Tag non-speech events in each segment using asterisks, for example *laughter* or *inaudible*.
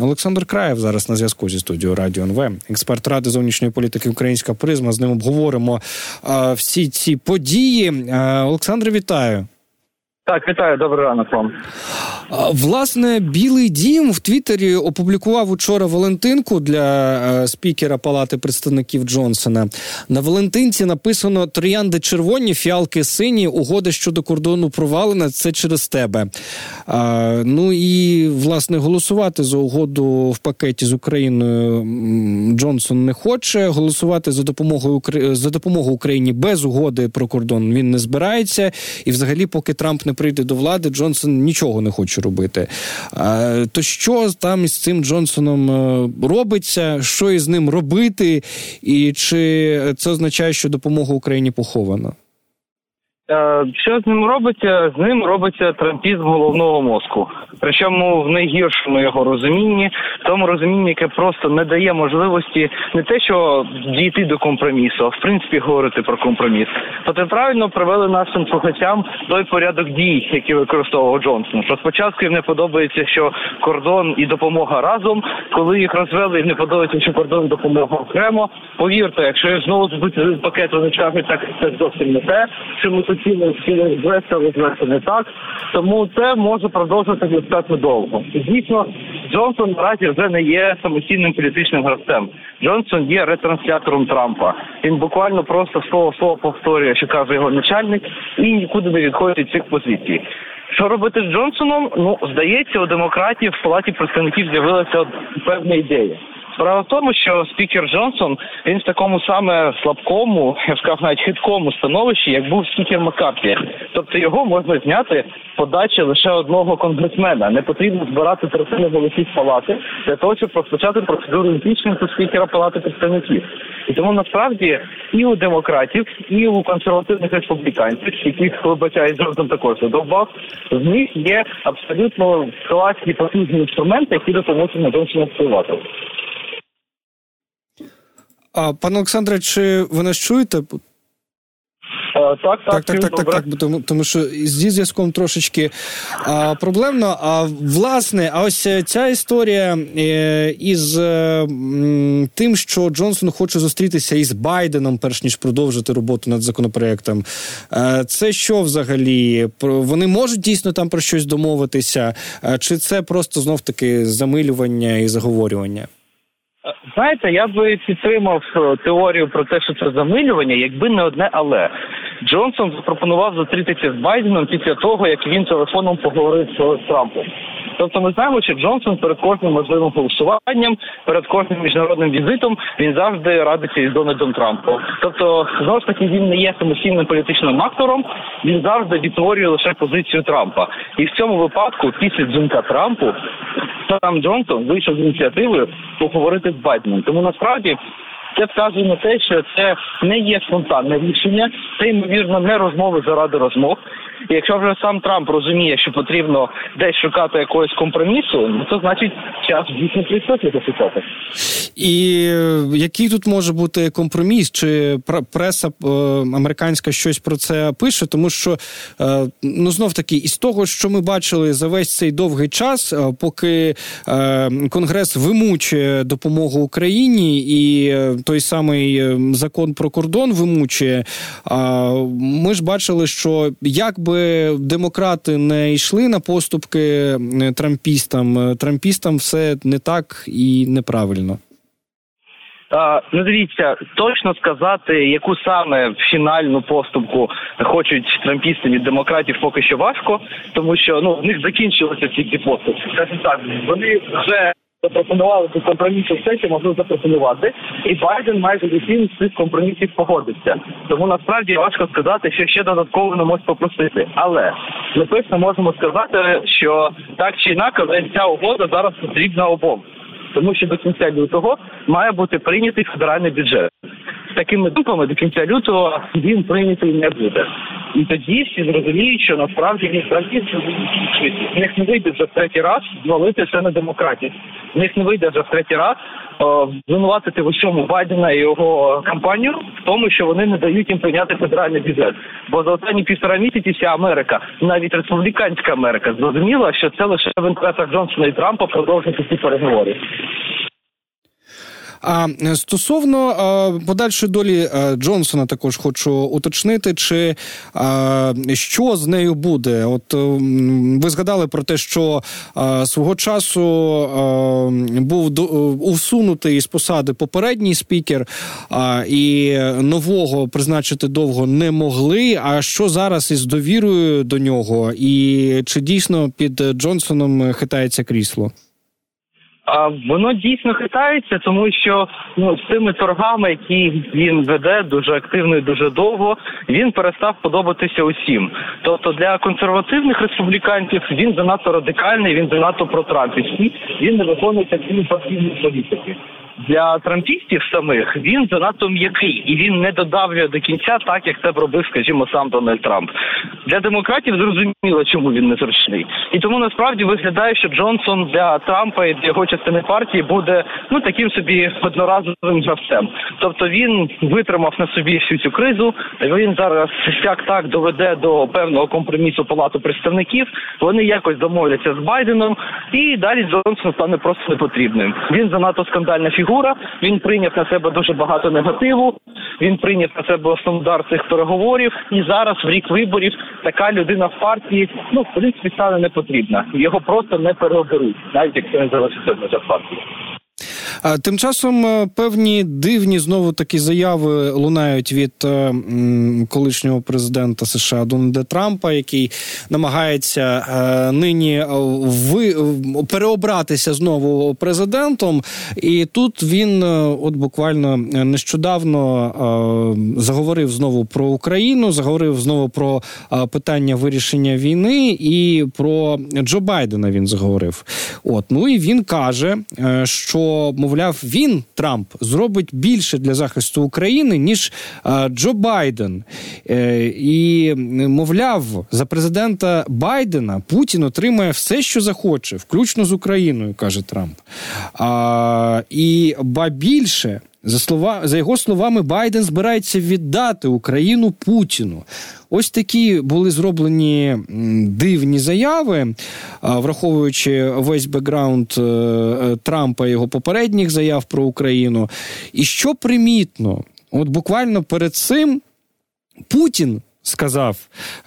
Олександр Краєв зараз на зв'язку зі студією Радіо НВ, експерт ради зовнішньої політики Українська призма. З ним обговоримо всі ці події. А, Олександр, вітаю. Так, вітаю, добрий ранок вам. Власне, Білий Дім в Твіттері опублікував учора Валентинку для е, спікера Палати представників Джонсона. На Валентинці написано Троянди червоні, фіалки сині, угода щодо кордону провалена. Це через тебе. А, Ну і власне голосувати за угоду в пакеті з Україною Джонсон не хоче. Голосувати за допомогою за допомогу Україні без угоди про кордон він не збирається. І, взагалі, поки Трамп не прийде до влади, Джонсон нічого не хоче робити. То що там із цим Джонсоном е, робиться, що із ним робити, і чи це означає, що допомога Україні похована? Е, що з ним робиться? З ним робиться трампізм головного мозку. Причому в найгіршому його розумінні, в тому розумінні, яке просто не дає можливості не те, що дійти до компромісу, а в принципі говорити про компроміс. Тобто правильно привели нашим слухачам той порядок дій, який використовував Джонсон. Що спочатку їм не подобається, що кордон і допомога разом, коли їх розвели, їм не подобається, що кордон і допомога окремо. Повірте, якщо знову збудуть пакет, вони так це зовсім не те, що тут ціле ціле звести, не так. Тому це може продовжувати достатньо довго. Звісно, Джонсон наразі вже не є самостійним політичним гравцем. Джонсон є ретранслятором Трампа. Він буквально просто слово слово повторює, що каже його начальник, і нікуди не відходить від цих позицій. Що робити з Джонсоном? Ну здається, у демократів в палаті представників з'явилася певна ідея. Справа в тому, що спікер Джонсон він в такому саме слабкому, я б сказав, навіть хиткому становищі, як був спікер Маккарті. Тобто його можна зняти подачі лише одного конгресмена. Не потрібно збирати третини голосів палати для того, щоб розпочати процедуру імпічменту спікера палати представників. І тому насправді і у демократів, і у консервативних республіканців, яких вибачає Джонсон також задовбав, з них є абсолютно класні потужні інструменти, які допоможуть на Джонсона впливати. А пане Олександре, чи ви нас чуєте? Так, так, так, так, так, так, так, тому, тому що зі зв'язком трошечки а, проблемно. А власне, а ось ця історія е, із е, тим, що Джонсон хоче зустрітися із Байденом, перш ніж продовжити роботу над законопроектом. Е, це що взагалі? Вони можуть дійсно там про щось домовитися, чи це просто знов таки замилювання і заговорювання? Знаєте, я би підтримав е, теорію про те, що це замилювання, якби не одне, але Джонсон запропонував зустрітися з Байденом після того, як він телефоном поговорив з Трампом. Тобто, ми знаємо, що Джонсон перед кожним можливим голосуванням, перед кожним міжнародним візитом він завжди радиться із Дональдом Трампом. Тобто, знову ж таки, він не є самостійним політичним актором, він завжди відтворює лише позицію Трампа. І в цьому випадку, після дзвінка Трампу, сам Джонсон вийшов з ініціативою поговорити з Байденом. Тому насправді. Це вказує на те, що це не є спонтанне рішення, це ймовірно не розмови заради розмов. І якщо вже сам Трамп розуміє, що потрібно десь шукати якогось компромісу, ну то значить час дійсно прийшов записати. І е, який тут може бути компроміс? Чи преса е, американська щось про це пише? Тому що е, ну знов таки із того, що ми бачили за весь цей довгий час, поки Конгрес вимучує допомогу Україні, і той самий закон про кордон вимучує, ми ж бачили, що як би демократи не йшли на поступки е, трампістам, е, трампістам все не так і неправильно. Ну, дивіться, точно сказати, яку саме фінальну поступку хочуть трампісти від демократів, поки що важко, тому що ну в них закінчилися всі ці поступки. Так, вони вже запропонували цих компромісів все, що можна запропонувати, і Байден майже з усім з цих компромісів погодився. Тому насправді важко сказати, що ще додатково не можуть попросити. Але ми точно можемо сказати, що так чи інакше ця угода зараз потрібна обом. Тому що до кінця лютого має бути прийнятий федеральний бюджет. З такими думками до кінця лютого він прийнятий не буде. І тоді всі зрозуміють, що насправді ні з них не вийде вже в третій раз звалити це на демократію. В них не вийде вже в третій раз звинуватити в усьому Байдена і його кампанію в тому, що вони не дають їм прийняти федеральний бюджет. Бо за останні півтора місяці вся Америка, навіть республіканська Америка, зрозуміла, що це лише в інтересах Джонсона і Трампа продовжити ці переговори. А е, стосовно е, подальшої долі е, Джонсона, також хочу уточнити, чи що з нею буде. От ви згадали про те, що свого часу був усунутий з посади попередній спікер, і нового призначити довго не могли. А що зараз із довірою до нього, і чи дійсно під Джонсоном хитається крісло? А воно дійсно хитається, тому що ну з тими торгами, які він веде дуже активно і дуже довго, він перестав подобатися усім. Тобто для консервативних республіканців він занадто радикальний, він занадто протрампівський, він не виконує такі партійні політики для трампістів самих він занадто м'який і він не додавлює до кінця, так як це робив, скажімо, сам Дональд Трамп. Для демократів зрозуміло, чому він незручний, і тому насправді виглядає, що Джонсон для Трампа і для його частини партії буде ну таким собі одноразовим гравцем. Тобто він витримав на собі всю цю кризу. Він зараз як так доведе до певного компромісу палату представників. Вони якось домовляться з Байденом, і далі Джонсон стане просто непотрібним. Він занадто скандальна фігура фігура. Він прийняв на себе дуже багато негативу. Він прийняв на себе стандарт цих переговорів. І зараз, в рік виборів, така людина в партії ну в принципі стане не потрібна. Його просто не переоберуть, навіть якщо він залишиться в партії. Тим часом е, певні дивні знову такі заяви лунають від е, колишнього президента США Дональда Трампа, який намагається е, нині ви переобратися знову президентом. І тут він, от буквально нещодавно, заговорив знову про Україну, заговорив знову про питання вирішення війни і про Джо Байдена. Він заговорив. От ну і він каже, що мов мовляв, він Трамп зробить більше для захисту України ніж е, Джо Байден. Е, і мовляв, за президента Байдена Путін отримає все, що захоче, включно з Україною, каже Трамп. А, І ба більше. За слова за його словами, Байден збирається віддати Україну Путіну. Ось такі були зроблені дивні заяви, враховуючи весь бекграунд е, е, Трампа його попередніх заяв про Україну. І що примітно, от буквально перед цим Путін сказав,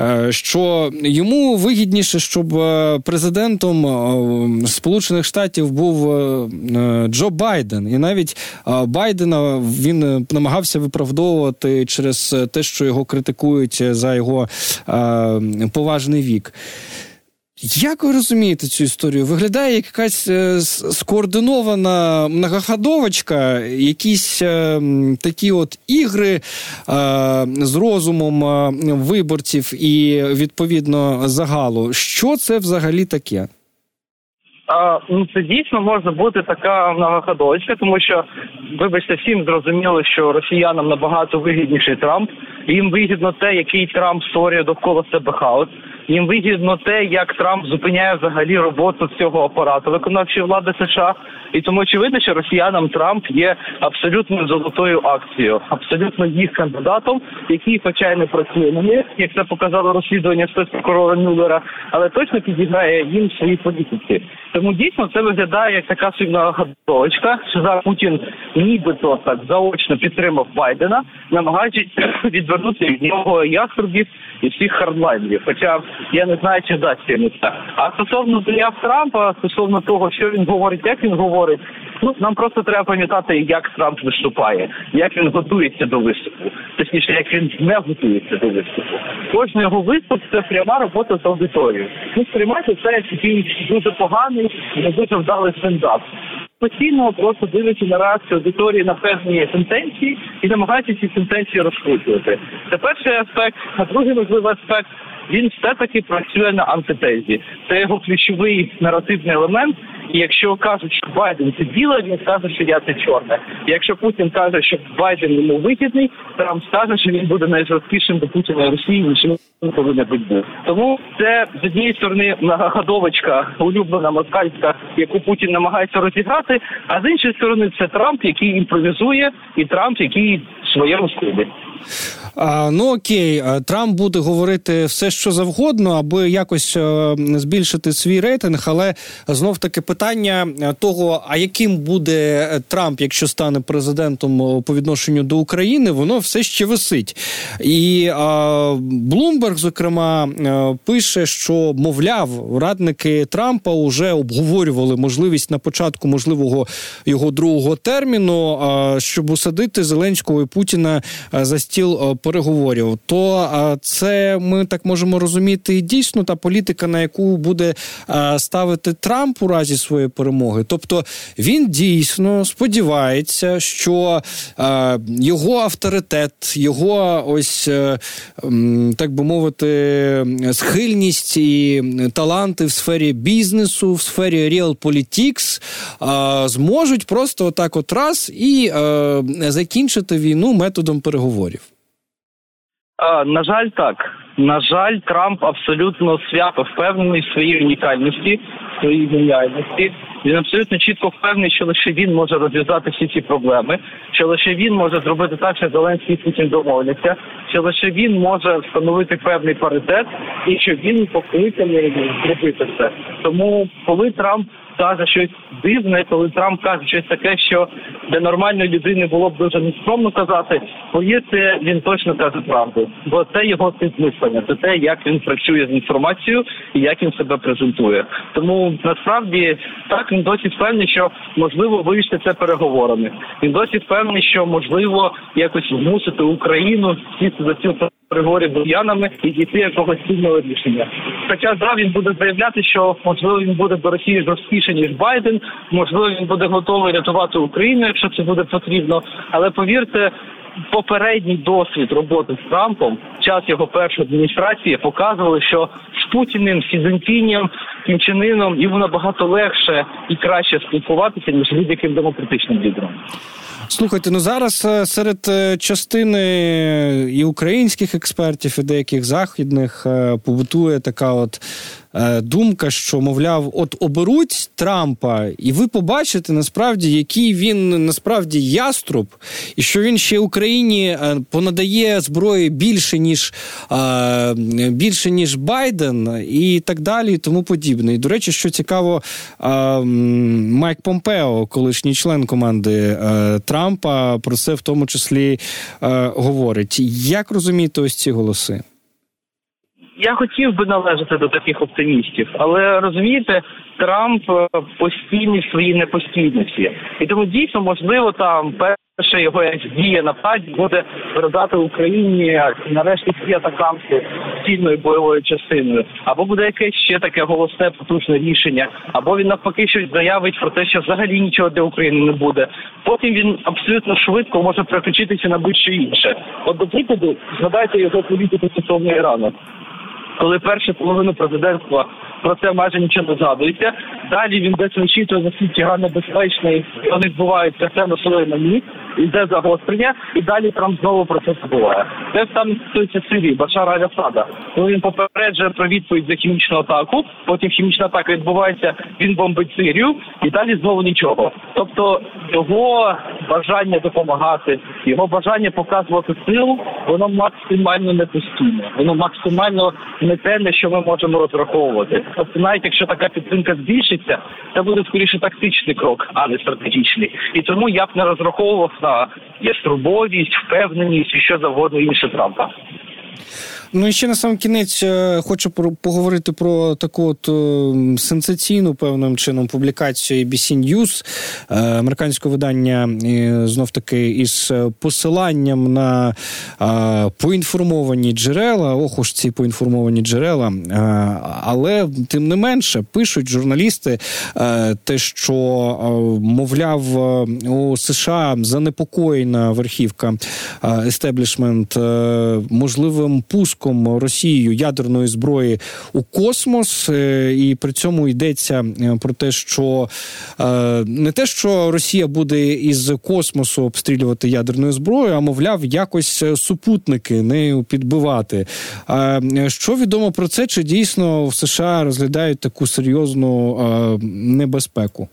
е, що йому вигідніше, щоб е, президентом е, Сполучених Штатів був Джо Байден, і навіть Байдена він намагався виправдовувати через те, що його критикують за його поважний вік. Як ви розумієте цю історію? Виглядає як якась е, скоординована многоходовочка, якісь е, такі от ігри е, з розумом виборців і відповідно загалу. Що це взагалі таке? Ну, Це дійсно може бути така многоходовочка, тому що, вибачте, всім зрозуміло, що росіянам набагато вигідніший Трамп. Їм вигідно те, який Трамп створює довкола себе хаос. Їм вигідно те, як Трамп зупиняє взагалі роботу цього апарату виконавчої влади США, і тому очевидно, що росіянам Трамп є абсолютно золотою акцією, абсолютно їх кандидатом, який, хоча не працює на них, як це показало розслідування спецпрокурора Мюллера, але точно підіграє їм свої політики. Тому дійсно це виглядає як така сильна гадочка, що зараз Путін нібито так заочно підтримав Байдена, намагаючись *clears throat* відвернути від нього яструбів і всіх хардлайнерів. Хоча я не знаю, чи дасть йому це. А стосовно заяв Трампа, стосовно того, що він говорить, як він говорить, ну нам просто треба пам'ятати, як Трамп виступає, як він готується до виступу, точніше, як він не готується до виступу. Кожен його виступ це пряма робота з аудиторією. Ну, сприймайте це як такий дуже поганий, не дуже вдалий стендап постійно просто дивиться на реакцію аудиторії на певні сентенції і намагається ці сентенції розкручувати. Це перший аспект, а другий важливий аспект він все таки працює на антитезі. Це його ключовий наративний елемент. І якщо кажуть, що Байден це біле, він скаже, що я це чорне. І Якщо Путін каже, що Байден йому вигідний, Трамп скаже, що він буде найжорсткішим до Путіна Росії, ніж він повинен бути. Тому це з однієї сторони многоходовочка улюблена москальська, яку Путін намагається розіграти. А з іншої сторони, це Трамп, який імпровізує, і Трамп, який в своєму стилі. А, Ну окей, Трамп буде говорити все, що завгодно, аби якось е, збільшити свій рейтинг. Але знов таки питання того, а яким буде Трамп, якщо стане президентом по відношенню до України, воно все ще висить. І Блумберг, зокрема, е, пише, що мовляв, радники Трампа вже обговорювали можливість на початку можливого його другого терміну, щоб усадити Зеленського і Путіна е, за стіл переговорів, то це ми так можемо розуміти дійсно та політика, на яку буде ставити Трамп у разі своєї перемоги. Тобто він дійсно сподівається, що його авторитет, його ось е, так би мовити, схильність і таланти в сфері бізнесу, в сфері Realpolitics зможуть просто отак от раз і е, закінчити війну методом переговорів. На жаль, так. На жаль, Трамп абсолютно свято впевнений в своїй унікальності, в своїй геніальності. Він абсолютно чітко впевнений, що лише він може розв'язати всі ці проблеми, що лише він може зробити так, що Зеленський Путін домовляться, що лише він може встановити певний паритет, і що він покликаний зробити це. Тому, коли Трамп каже щось дивне, коли Трамп каже щось таке, що для нормальної людини було б дуже нескромно казати, повірте, він точно каже правду, бо це його підмислення, це те, як він працює з інформацією і як він себе презентує. Тому насправді так він досі впевнений, що можливо вирішити це переговорами. Він досі впевнений, що можливо якось змусити Україну сісти за цю переговорів з росіянами і дійти якогось спільного рішення. Хоча да, він буде заявляти, що можливо він буде до Росії жорсткіше ніж Байден, можливо, він буде готовий рятувати Україну, якщо це буде потрібно. Але повірте. Попередній досвід роботи з Трампом, час його першої адміністрації показували, що з Путіним, Сі Цзіньпінем, Кім йому набагато легше і краще спілкуватися ніж будь-яким демократичним лідером. Слухайте, ну зараз е, серед е, частини і українських експертів, і деяких західних е, побутує така от думка, що мовляв, от оберуть Трампа, і ви побачите насправді, який він насправді яструб, і що він ще Україні е, понадає зброї більше ніж е, більше ніж Байден, і так далі, і тому подібне. І до речі, що цікаво, Майк Помпео, колишній член команди Трампа, про це в тому числі говорить. Як розумієте ось ці голоси? Я хотів би належати до таких оптимістів, але розумієте, Трамп е, постійний в своїй непостійності, і тому дійсно можливо там перша його дія на нападі буде передати Україні нарешті всі атакамси цільною бойовою частиною, або буде якесь ще таке голосне потужне рішення, або він навпаки щось заявить про те, що взагалі нічого для України не буде. Потім він абсолютно швидко може переключитися на будь-що інше. От до прикладу, згадайте його політику стосовно Ірану коли першу половину президентства про це майже нічого не згадується. Далі він десь вичитує наскільки гарно безпечний, вони відбуваються все на своєму місці, йде загострення, і далі Трамп знову про це забуває. Це саме стосується Сирії, Башара Алясада. Коли він попереджує про відповідь за хімічну атаку, потім хімічна атака відбувається, він бомбить Сирію, і далі знову нічого. Тобто його бажання допомагати, його бажання показувати силу, воно максимально непостійне, воно максимально не те, на що ми можемо розраховувати. Тобто, навіть якщо така підтримка збільшиться, це буде скоріше тактичний крок, а не стратегічний. І тому я б не розраховував на яструбовість, впевненість і що завгодно інше Трампа. Ну і ще на сам кінець е, хочу поговорити про таку от е, сенсаційну певним чином публікацію ABC News, е, американського видання знов таки із посиланням на поінформовані джерела. Ох уж ці поінформовані джерела. Але тим не менше пишуть журналісти те, що мовляв у США занепокоєна верхівка естеблішмент можливим пуском запуском Росією ядерної зброї у космос, і при цьому йдеться про те, що не те, що Росія буде із космосу обстрілювати ядерною зброєю, а мовляв, якось супутники нею підбивати. Що відомо про це? Чи дійсно в США розглядають таку серйозну небезпеку?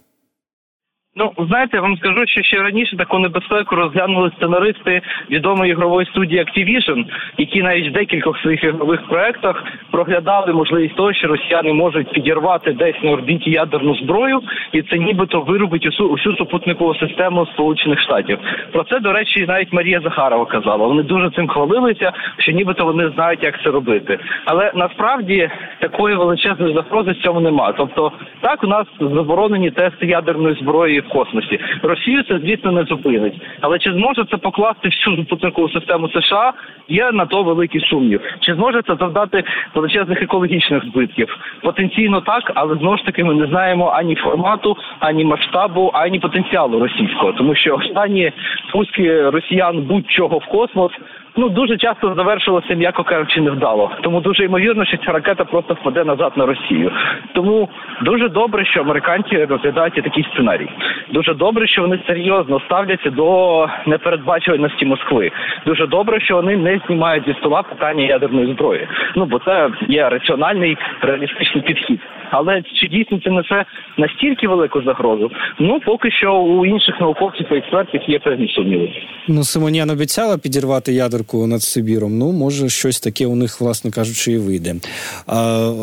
Ну, знаєте, вам скажу, що ще раніше таку небезпеку розглянули сценаристи відомої ігрової студії Activision, які навіть в декількох своїх ігрових проектах проглядали можливість того, що росіяни можуть підірвати десь на орбіті ядерну зброю, і це нібито виробить усю усю супутникову систему Сполучених Штатів. Про це до речі, навіть Марія Захарова казала. Вони дуже цим хвалилися, що нібито вони знають, як це робити. Але насправді такої величезної загрози в цьому нема. Тобто, так у нас заборонені тести ядерної зброї в космосі. Росію це звісно не зупинить. Але чи зможе це покласти всю супутникову систему США? Є на то великий сумнів. Чи зможе це завдати величезних екологічних збитків? Потенційно так, але знову ж таки ми не знаємо ані формату, ані масштабу, ані потенціалу російського, тому що останні пуски росіян будь-чого в космос ну дуже часто завершилося, м'яко кажучи, невдало. Тому дуже ймовірно, що ця ракета просто впаде назад на Росію. Тому дуже добре, що американці розглядають такий сценарій. Дуже добре, що вони серйозно ставляться до непередбачуваності Москви. Дуже добре, що вони не знімають зі стола питання ядерної зброї. Ну бо це є раціональний реалістичний підхід. Але чи дійсно це несе настільки велику загрозу? Ну поки що у інших науковців і експертів є певні сумніви. Ну Симонян обіцяла підірвати ядерку над Сибіром. Ну може щось таке у них, власне кажучи, і вийде.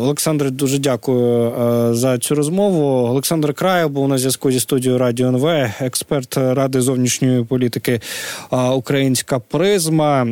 Олександр, дуже дякую за цю розмову. Олександр Краєв був на зв'язку зі студією Радіо НВ, експерт ради зовнішньої політики Українська призма.